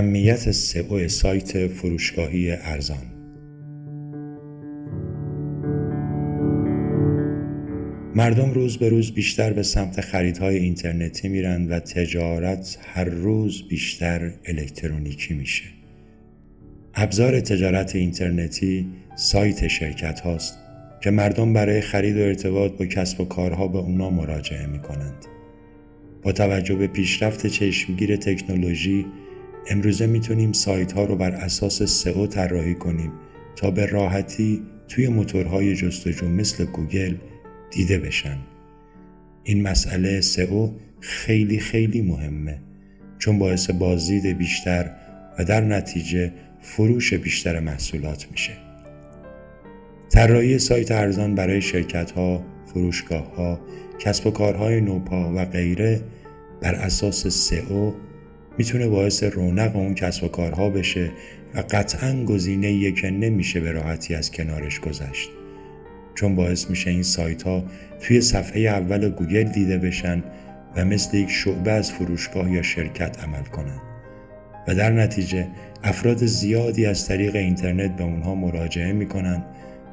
اهمیت سئو سایت فروشگاهی ارزان مردم روز به روز بیشتر به سمت خریدهای اینترنتی میرن و تجارت هر روز بیشتر الکترونیکی میشه. ابزار تجارت اینترنتی سایت شرکت هاست که مردم برای خرید و ارتباط با کسب و کارها به اونا مراجعه می کنند. با توجه به پیشرفت چشمگیر تکنولوژی امروزه می‌تونیم سایت ها رو بر اساس سئو طراحی کنیم تا به راحتی توی موتورهای جستجو مثل گوگل دیده بشن. این مسئله سئو خیلی خیلی مهمه چون باعث بازدید بیشتر و در نتیجه فروش بیشتر محصولات میشه. طراحی سایت ارزان برای شرکت ها، فروشگاه ها، کسب و کارهای نوپا و غیره بر اساس سئو می‌تونه باعث رونق اون کسب و کارها بشه و قطعا گزینه که نمیشه به راحتی از کنارش گذشت. چون باعث میشه این سایت ها توی صفحه اول گوگل دیده بشن و مثل یک شعبه از فروشگاه یا شرکت عمل کنند و در نتیجه افراد زیادی از طریق اینترنت به اونها مراجعه می‌کنن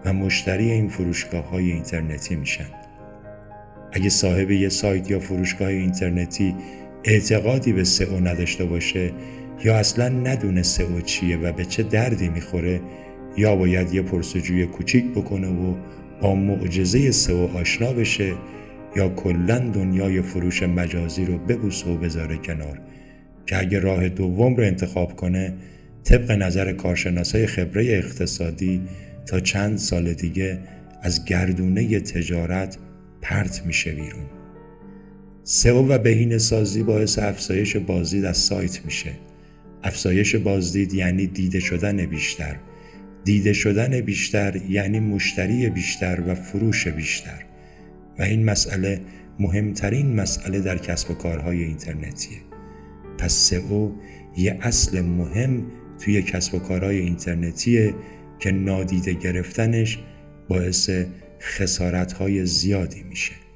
و مشتری این فروشگاه های اینترنتی میشن. اگه صاحب یه سایت یا فروشگاه اینترنتی اعتقادی به سئو نداشته باشه یا اصلا ندونه سئو چیه و به چه دردی می‌خوره یا باید یه پرسجوی کوچیک بکنه و با معجزه سئو آشنا بشه یا کلا دنیای فروش مجازی رو ببوسه و بذاره کنار که اگه راه دوم رو انتخاب کنه طبق نظر کارشناسای خبره اقتصادی تا چند سال دیگه از گردونه تجارت پرت میشه بیرون. سئو و بهینه سازی باعث افزایش بازدید از سایت میشه. افزایش بازدید یعنی دیده شدن بیشتر. دیده شدن بیشتر یعنی مشتری بیشتر و فروش بیشتر. و این مسئله مهمترین مسئله در کسب و کارهای اینترنتیه. پس سئو یه اصل مهم توی کسب و کارهای اینترنتیه که نادیده گرفتنش باعث خسارت های زیادی میشه.